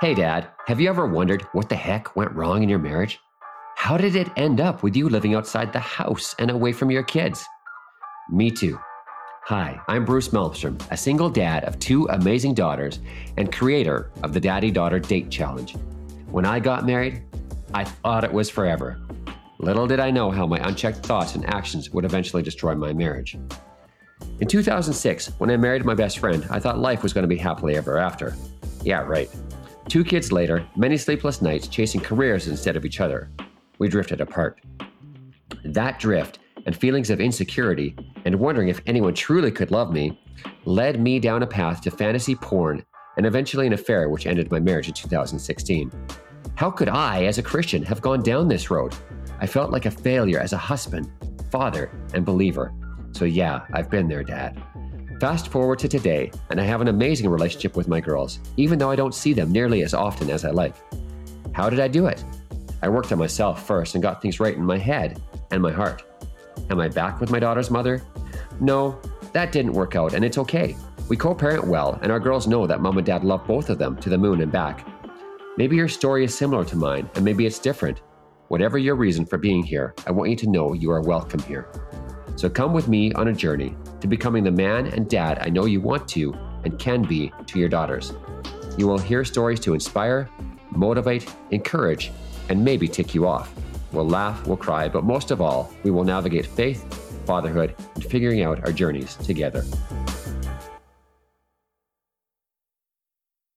Hey, Dad, have you ever wondered what the heck went wrong in your marriage? How did it end up with you living outside the house and away from your kids? Me too. Hi, I'm Bruce Malmstrom, a single dad of two amazing daughters and creator of the Daddy Daughter Date Challenge. When I got married, I thought it was forever. Little did I know how my unchecked thoughts and actions would eventually destroy my marriage. In 2006, when I married my best friend, I thought life was going to be happily ever after. Yeah, right. Two kids later, many sleepless nights chasing careers instead of each other, we drifted apart. That drift and feelings of insecurity and wondering if anyone truly could love me led me down a path to fantasy porn and eventually an affair which ended my marriage in 2016. How could I, as a Christian, have gone down this road? I felt like a failure as a husband, father, and believer. So, yeah, I've been there, Dad. Fast forward to today, and I have an amazing relationship with my girls, even though I don't see them nearly as often as I like. How did I do it? I worked on myself first and got things right in my head and my heart. Am I back with my daughter's mother? No, that didn't work out, and it's okay. We co parent well, and our girls know that mom and dad love both of them to the moon and back. Maybe your story is similar to mine, and maybe it's different. Whatever your reason for being here, I want you to know you are welcome here. So come with me on a journey to becoming the man and dad I know you want to and can be to your daughters. You will hear stories to inspire, motivate, encourage, and maybe tick you off. We'll laugh, we'll cry, but most of all, we will navigate faith, fatherhood, and figuring out our journeys together.